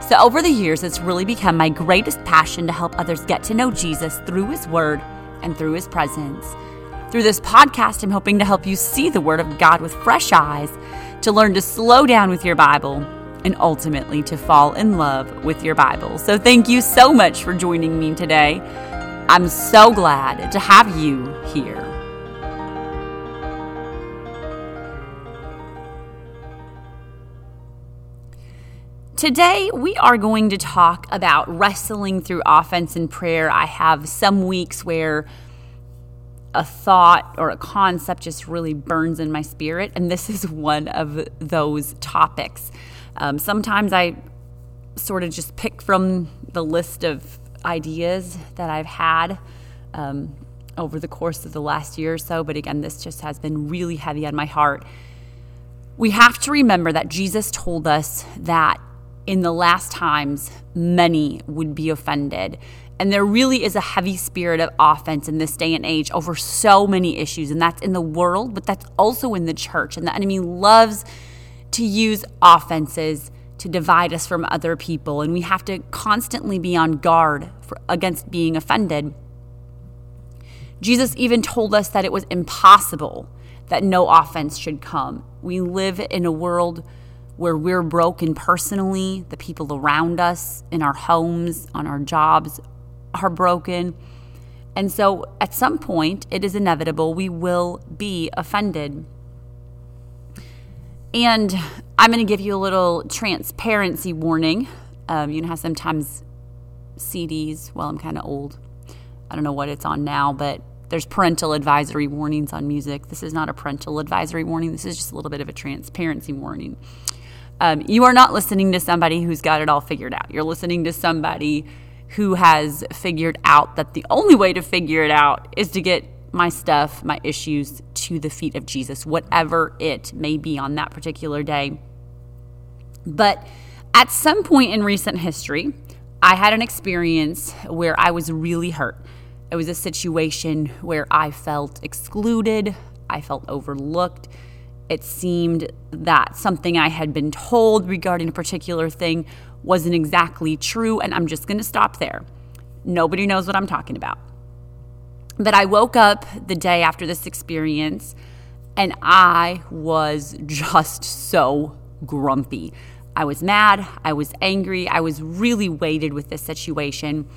So, over the years, it's really become my greatest passion to help others get to know Jesus through His Word and through His presence. Through this podcast, I'm hoping to help you see the Word of God with fresh eyes, to learn to slow down with your Bible, and ultimately to fall in love with your Bible. So, thank you so much for joining me today. I'm so glad to have you here. Today, we are going to talk about wrestling through offense and prayer. I have some weeks where a thought or a concept just really burns in my spirit, and this is one of those topics. Um, sometimes I sort of just pick from the list of ideas that I've had um, over the course of the last year or so, but again, this just has been really heavy on my heart. We have to remember that Jesus told us that in the last times, many would be offended. And there really is a heavy spirit of offense in this day and age over so many issues. And that's in the world, but that's also in the church. And the enemy loves to use offenses to divide us from other people. And we have to constantly be on guard for, against being offended. Jesus even told us that it was impossible that no offense should come. We live in a world where we're broken personally, the people around us in our homes, on our jobs are broken. And so at some point, it is inevitable we will be offended. And I'm going to give you a little transparency warning. Um, you know how sometimes CDs, well, I'm kind of old. I don't know what it's on now, but there's parental advisory warnings on music. This is not a parental advisory warning. This is just a little bit of a transparency warning. Um, you are not listening to somebody who's got it all figured out. You're listening to somebody who has figured out that the only way to figure it out is to get my stuff, my issues to the feet of Jesus, whatever it may be on that particular day. But at some point in recent history, I had an experience where I was really hurt. It was a situation where I felt excluded, I felt overlooked it seemed that something I had been told regarding a particular thing wasn't exactly true, and I'm just going to stop there. Nobody knows what I'm talking about. But I woke up the day after this experience and I was just so grumpy. I was mad, I was angry, I was really weighted with this situation.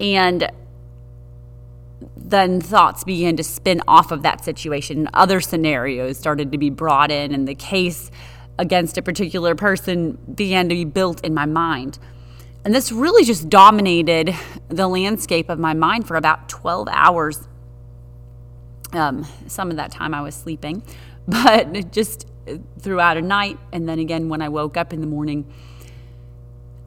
And then thoughts began to spin off of that situation. Other scenarios started to be brought in, and the case against a particular person began to be built in my mind. And this really just dominated the landscape of my mind for about 12 hours. Um, some of that time I was sleeping, but just throughout a night, and then again when I woke up in the morning.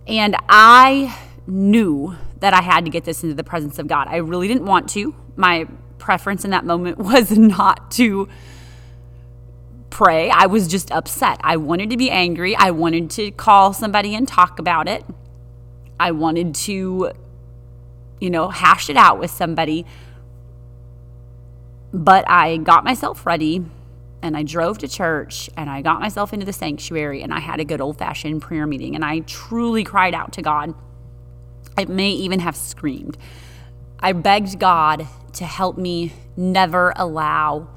And I knew that I had to get this into the presence of God. I really didn't want to. My preference in that moment was not to pray. I was just upset. I wanted to be angry. I wanted to call somebody and talk about it. I wanted to, you know, hash it out with somebody. But I got myself ready and I drove to church and I got myself into the sanctuary and I had a good old fashioned prayer meeting and I truly cried out to God I may even have screamed. I begged God to help me never allow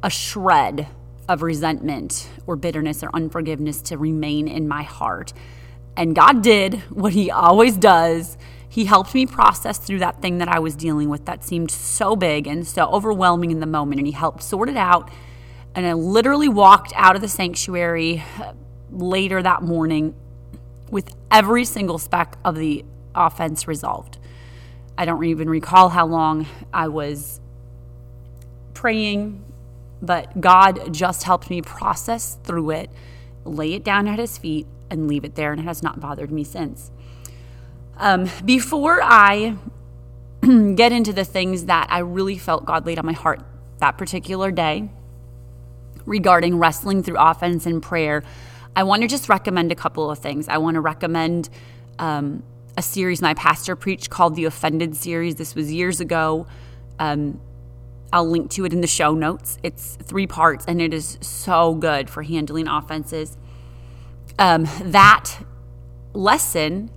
a shred of resentment or bitterness or unforgiveness to remain in my heart. And God did what He always does. He helped me process through that thing that I was dealing with that seemed so big and so overwhelming in the moment. And He helped sort it out. And I literally walked out of the sanctuary later that morning with every single speck of the offense resolved. I don't even recall how long I was praying, but God just helped me process through it, lay it down at His feet, and leave it there, and it has not bothered me since. Um, before I get into the things that I really felt God laid on my heart that particular day regarding wrestling through offense and prayer, I want to just recommend a couple of things. I want to recommend um, a series my pastor preached called the Offended series. This was years ago. Um, I'll link to it in the show notes. It's three parts and it is so good for handling offenses. Um, that lesson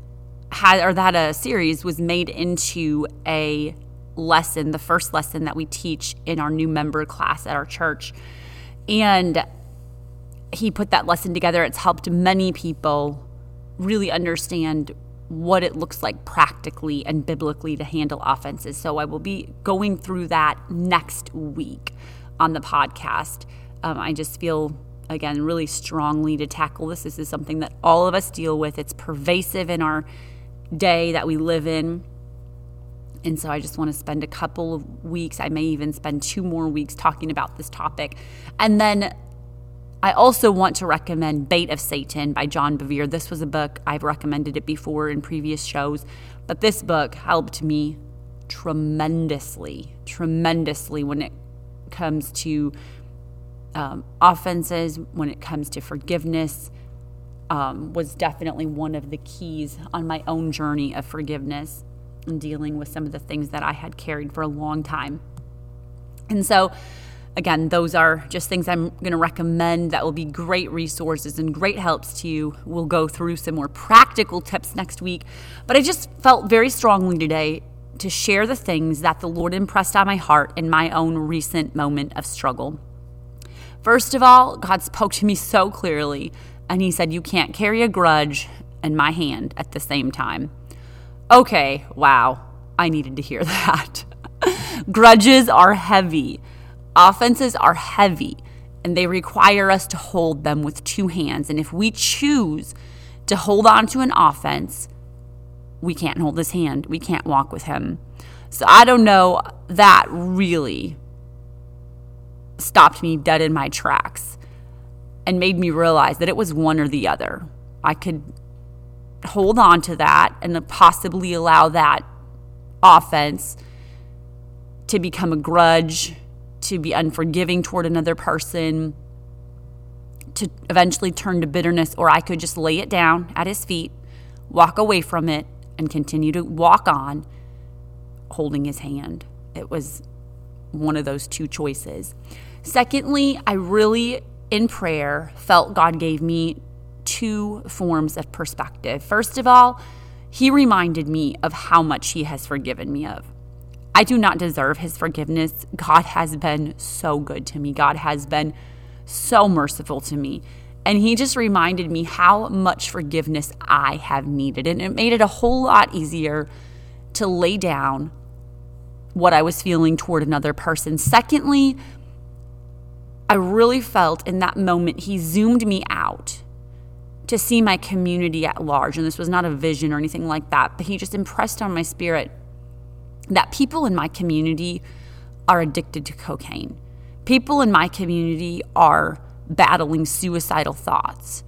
had, or that a uh, series was made into a lesson, the first lesson that we teach in our new member class at our church. And he put that lesson together. It's helped many people really understand what it looks like practically and biblically to handle offenses. So I will be going through that next week on the podcast. Um, I just feel, again, really strongly to tackle this. This is something that all of us deal with, it's pervasive in our day that we live in. And so I just want to spend a couple of weeks, I may even spend two more weeks talking about this topic. And then I also want to recommend Bait of Satan by John Bevere. This was a book, I've recommended it before in previous shows, but this book helped me tremendously, tremendously when it comes to um, offenses, when it comes to forgiveness. Um, was definitely one of the keys on my own journey of forgiveness and dealing with some of the things that I had carried for a long time. And so, again, those are just things I'm going to recommend that will be great resources and great helps to you. We'll go through some more practical tips next week. But I just felt very strongly today to share the things that the Lord impressed on my heart in my own recent moment of struggle. First of all, God spoke to me so clearly, and He said, You can't carry a grudge in my hand at the same time. Okay, wow, I needed to hear that. Grudges are heavy, offenses are heavy, and they require us to hold them with two hands. And if we choose to hold on to an offense, we can't hold his hand, we can't walk with him. So I don't know, that really stopped me dead in my tracks and made me realize that it was one or the other. I could hold on to that and possibly allow that offense to become a grudge, to be unforgiving toward another person, to eventually turn to bitterness, or I could just lay it down at his feet, walk away from it, and continue to walk on holding his hand. It was one of those two choices. Secondly, I really, in prayer, felt God gave me two forms of perspective. First of all, he reminded me of how much he has forgiven me of. I do not deserve his forgiveness. God has been so good to me. God has been so merciful to me. And he just reminded me how much forgiveness I have needed. And it made it a whole lot easier to lay down what I was feeling toward another person. Secondly, I really felt in that moment he zoomed me out to see my community at large. And this was not a vision or anything like that, but he just impressed on my spirit that people in my community are addicted to cocaine. People in my community are battling suicidal thoughts.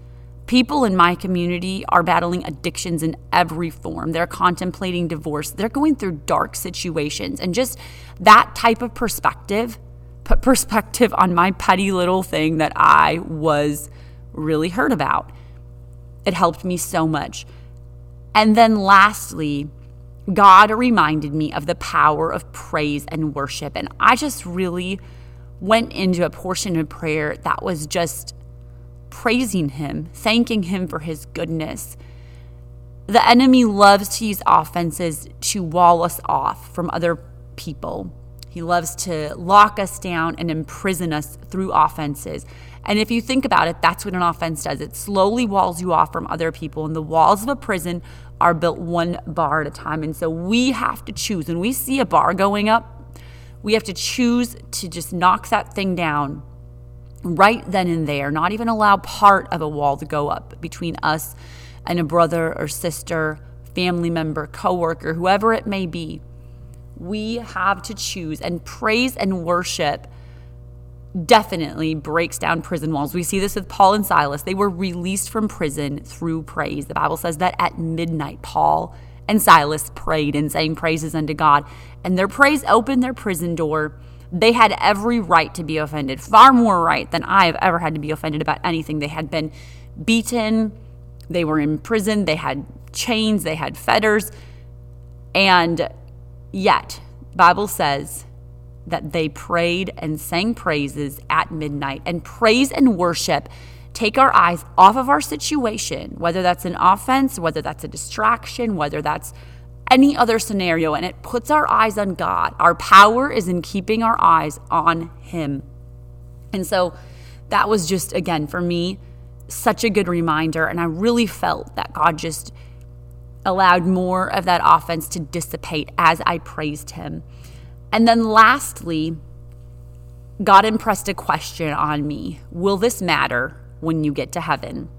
People in my community are battling addictions in every form. They're contemplating divorce. They're going through dark situations. And just that type of perspective put perspective on my petty little thing that I was really hurt about. It helped me so much. And then lastly, God reminded me of the power of praise and worship. And I just really went into a portion of prayer that was just praising Him, thanking Him for His goodness. The enemy loves to use offenses to wall us off from other people. He loves to lock us down and imprison us through offenses. And if you think about it, that's what an offense does. It slowly walls you off from other people. And the walls of a prison are built one bar at a time. And so we have to choose. When we see a bar going up, we have to choose to just knock that thing down right then and there, not even allow part of a wall to go up between us and a brother or sister, family member, coworker, whoever it may be. We have to choose and praise and worship definitely breaks down prison walls. We see this with Paul and Silas. They were released from prison through praise. The Bible says that at midnight, Paul and Silas prayed and sang praises unto God, and their praise opened their prison door. They had every right to be offended, far more right than I have ever had to be offended about anything. They had been beaten, they were in prison, they had chains, they had fetters, and yet, Bible says that they prayed and sang praises at midnight. And praise and worship take our eyes off of our situation, whether that's an offense, whether that's a distraction, whether that's any other scenario, and it puts our eyes on God. Our power is in keeping our eyes on Him. And so that was just, again, for me, such a good reminder. And I really felt that God just allowed more of that offense to dissipate as I praised Him. And then lastly, God impressed a question on me Will this matter when you get to heaven?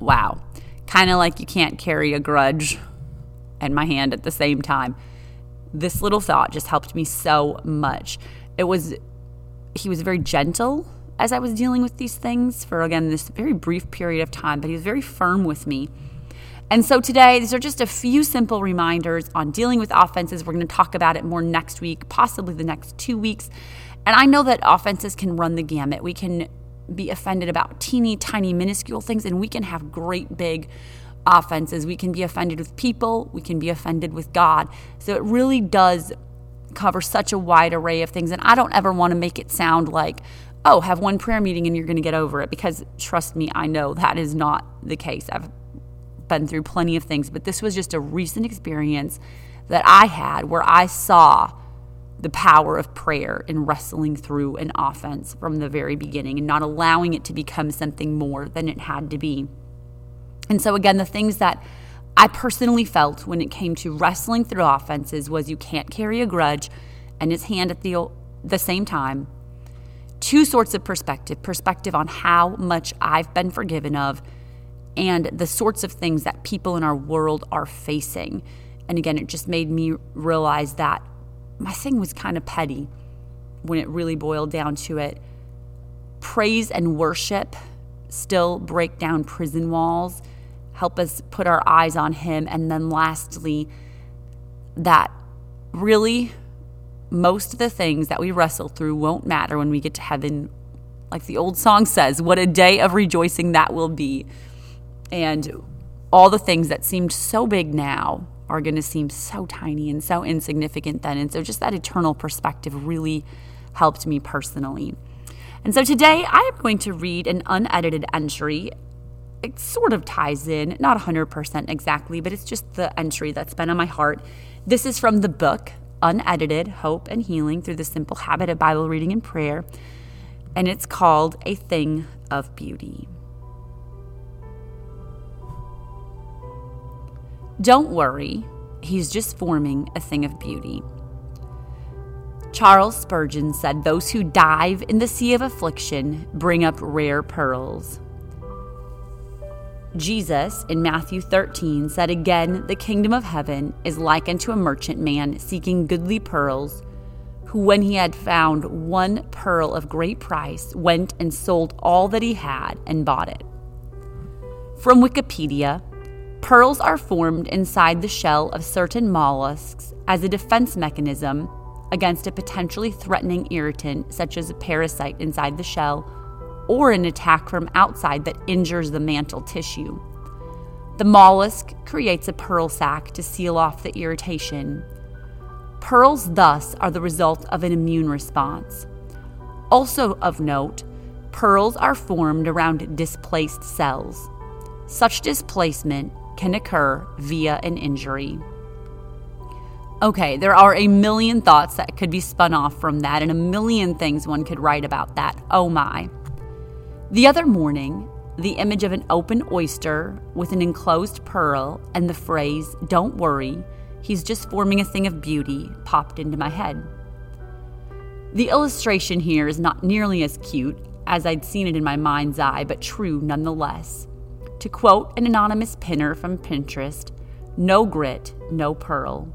Wow. Kind of like you can't carry a grudge and my hand at the same time. This little thought just helped me so much. It was, he was very gentle as I was dealing with these things for, again, this very brief period of time, but he was very firm with me. And so today, these are just a few simple reminders on dealing with offenses. We're going to talk about it more next week, possibly the next two weeks. And I know that offenses can run the gamut. We can be offended about teeny tiny, minuscule things, and we can have great big offenses. We can be offended with people, we can be offended with God. So it really does cover such a wide array of things. And I don't ever want to make it sound like, oh, have one prayer meeting and you're going to get over it. Because trust me, I know that is not the case. I've been through plenty of things, but this was just a recent experience that I had where I saw the power of prayer in wrestling through an offense from the very beginning and not allowing it to become something more than it had to be. And so, again, the things that I personally felt when it came to wrestling through offenses was you can't carry a grudge and his hand at the, the same time. Two sorts of perspective perspective on how much I've been forgiven of, and the sorts of things that people in our world are facing. And again, it just made me realize that my thing was kind of petty when it really boiled down to it. Praise and worship still break down prison walls help us put our eyes on Him. And then lastly, that really most of the things that we wrestle through won't matter when we get to heaven. Like the old song says, what a day of rejoicing that will be. And all the things that seemed so big now are going to seem so tiny and so insignificant then. And so just that eternal perspective really helped me personally. And so today I am going to read an unedited entry it sort of ties in, not 100% exactly, but it's just the entry that's been on my heart. This is from the book, Unedited Hope and Healing Through the Simple Habit of Bible Reading and Prayer, and it's called A Thing of Beauty. Don't worry, he's just forming a thing of beauty. Charles Spurgeon said, Those who dive in the sea of affliction bring up rare pearls. Jesus in Matthew 13 said again, The kingdom of heaven is like unto a merchant man seeking goodly pearls, who, when he had found one pearl of great price, went and sold all that he had and bought it. From Wikipedia, pearls are formed inside the shell of certain mollusks as a defense mechanism against a potentially threatening irritant, such as a parasite inside the shell or an attack from outside that injures the mantle tissue. The mollusk creates a pearl sac to seal off the irritation. Pearls, thus, are the result of an immune response. Also of note, pearls are formed around displaced cells. Such displacement can occur via an injury. Okay, there are a million thoughts that could be spun off from that, and a million things one could write about that. Oh my. The other morning, the image of an open oyster with an enclosed pearl and the phrase, Don't worry, he's just forming a thing of beauty, popped into my head. The illustration here is not nearly as cute as I'd seen it in my mind's eye, but true nonetheless. To quote an anonymous pinner from Pinterest, no grit, no pearl.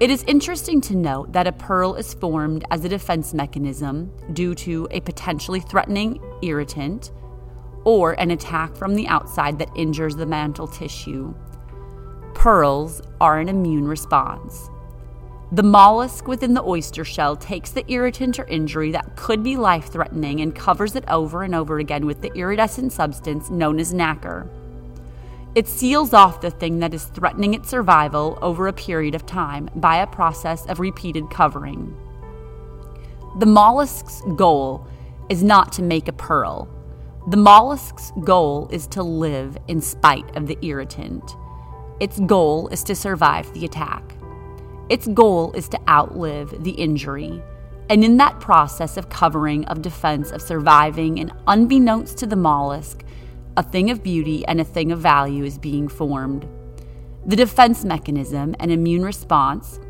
It is interesting to note that a pearl is formed as a defense mechanism due to a potentially threatening irritant or an attack from the outside that injures the mantle tissue. Pearls are an immune response. The mollusk within the oyster shell takes the irritant or injury that could be life threatening and covers it over and over again with the iridescent substance known as nacre. It seals off the thing that is threatening its survival over a period of time by a process of repeated covering. The mollusk's goal is not to make a pearl. The mollusk's goal is to live in spite of the irritant. Its goal is to survive the attack. Its goal is to outlive the injury. And in that process of covering, of defense, of surviving, and unbeknownst to the mollusk, a thing of beauty and a thing of value is being formed. The defense mechanism and immune response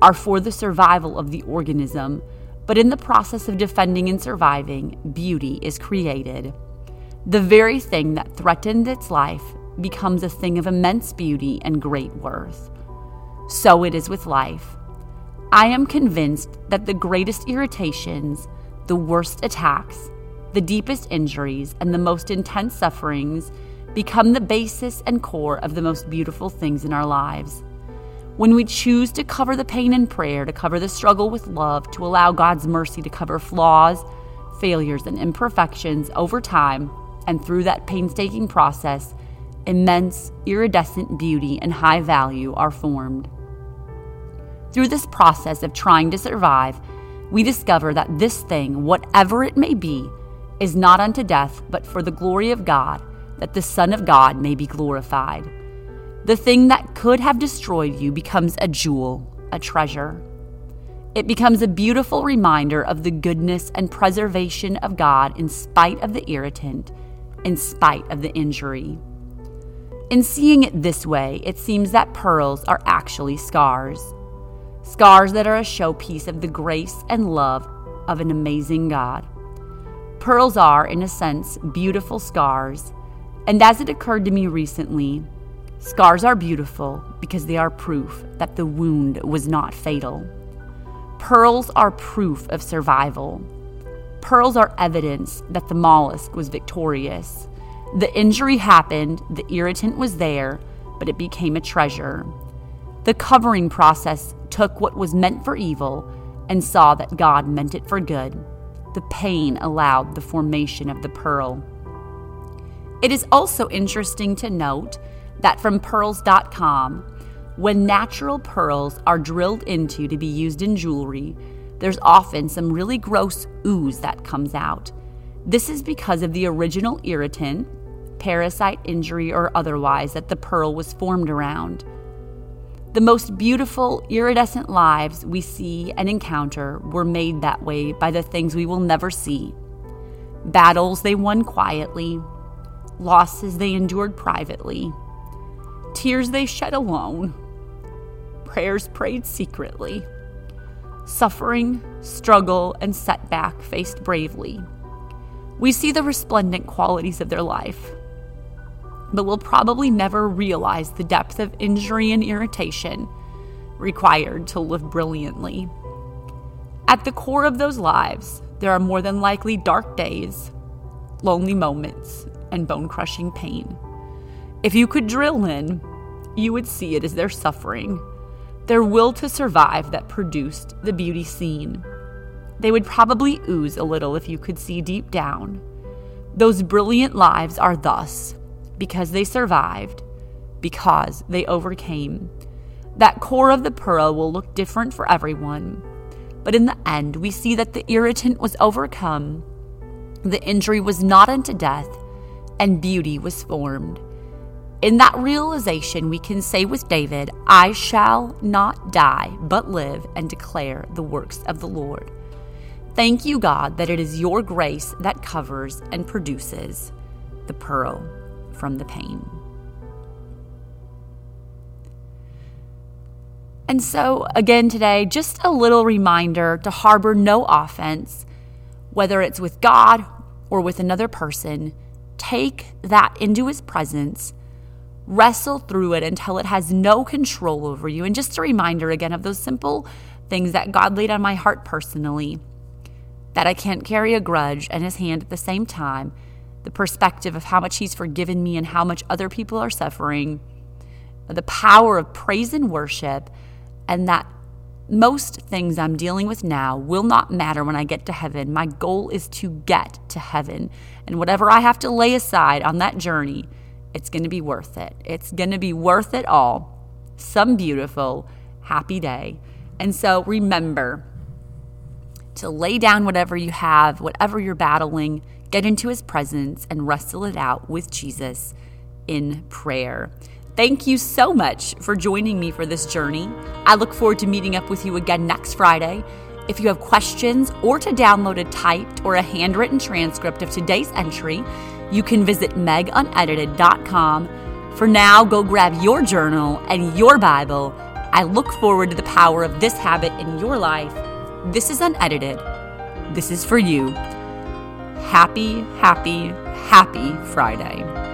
are for the survival of the organism, but in the process of defending and surviving, beauty is created. The very thing that threatened its life becomes a thing of immense beauty and great worth. So it is with life. I am convinced that the greatest irritations, the worst attacks, the deepest injuries and the most intense sufferings become the basis and core of the most beautiful things in our lives. When we choose to cover the pain in prayer, to cover the struggle with love, to allow God's mercy to cover flaws, failures, and imperfections over time, and through that painstaking process, immense, iridescent beauty and high value are formed. Through this process of trying to survive, we discover that this thing, whatever it may be, is not unto death, but for the glory of God, that the Son of God may be glorified. The thing that could have destroyed you becomes a jewel, a treasure. It becomes a beautiful reminder of the goodness and preservation of God in spite of the irritant, in spite of the injury. In seeing it this way, it seems that pearls are actually scars. Scars that are a showpiece of the grace and love of an amazing God. Pearls are, in a sense, beautiful scars. And as it occurred to me recently, scars are beautiful because they are proof that the wound was not fatal. Pearls are proof of survival. Pearls are evidence that the mollusk was victorious. The injury happened, the irritant was there, but it became a treasure. The covering process took what was meant for evil and saw that God meant it for good the pain allowed the formation of the pearl. It is also interesting to note that from pearls.com, when natural pearls are drilled into to be used in jewelry, there's often some really gross ooze that comes out. This is because of the original irritant, parasite injury or otherwise, that the pearl was formed around. The most beautiful, iridescent lives we see and encounter were made that way by the things we will never see. Battles they won quietly, losses they endured privately, tears they shed alone, prayers prayed secretly, suffering, struggle, and setback faced bravely. We see the resplendent qualities of their life but will probably never realize the depth of injury and irritation required to live brilliantly. At the core of those lives, there are more than likely dark days, lonely moments, and bone crushing pain. If you could drill in, you would see it as their suffering, their will to survive that produced the beauty seen. They would probably ooze a little if you could see deep down. Those brilliant lives are thus because they survived, because they overcame. That core of the pearl will look different for everyone. But in the end, we see that the irritant was overcome, the injury was not unto death, and beauty was formed. In that realization, we can say with David, I shall not die, but live and declare the works of the Lord. Thank you, God, that it is your grace that covers and produces the pearl from the pain. And so, again, today, just a little reminder to harbor no offense, whether it's with God or with another person. Take that into His presence, wrestle through it until it has no control over you. And just a reminder again of those simple things that God laid on my heart personally that I can't carry a grudge and His hand at the same time the perspective of how much He's forgiven me and how much other people are suffering, the power of praise and worship, and that most things I'm dealing with now will not matter when I get to heaven. My goal is to get to heaven. And whatever I have to lay aside on that journey, it's going to be worth it. It's going to be worth it all. Some beautiful, happy day. And so remember to lay down whatever you have, whatever you're battling, get into his presence and wrestle it out with Jesus in prayer. Thank you so much for joining me for this journey. I look forward to meeting up with you again next Friday. If you have questions or to download a typed or a handwritten transcript of today's entry, you can visit megunedited.com. For now, go grab your journal and your Bible. I look forward to the power of this habit in your life. This is unedited. This is for you. Happy, happy, happy Friday.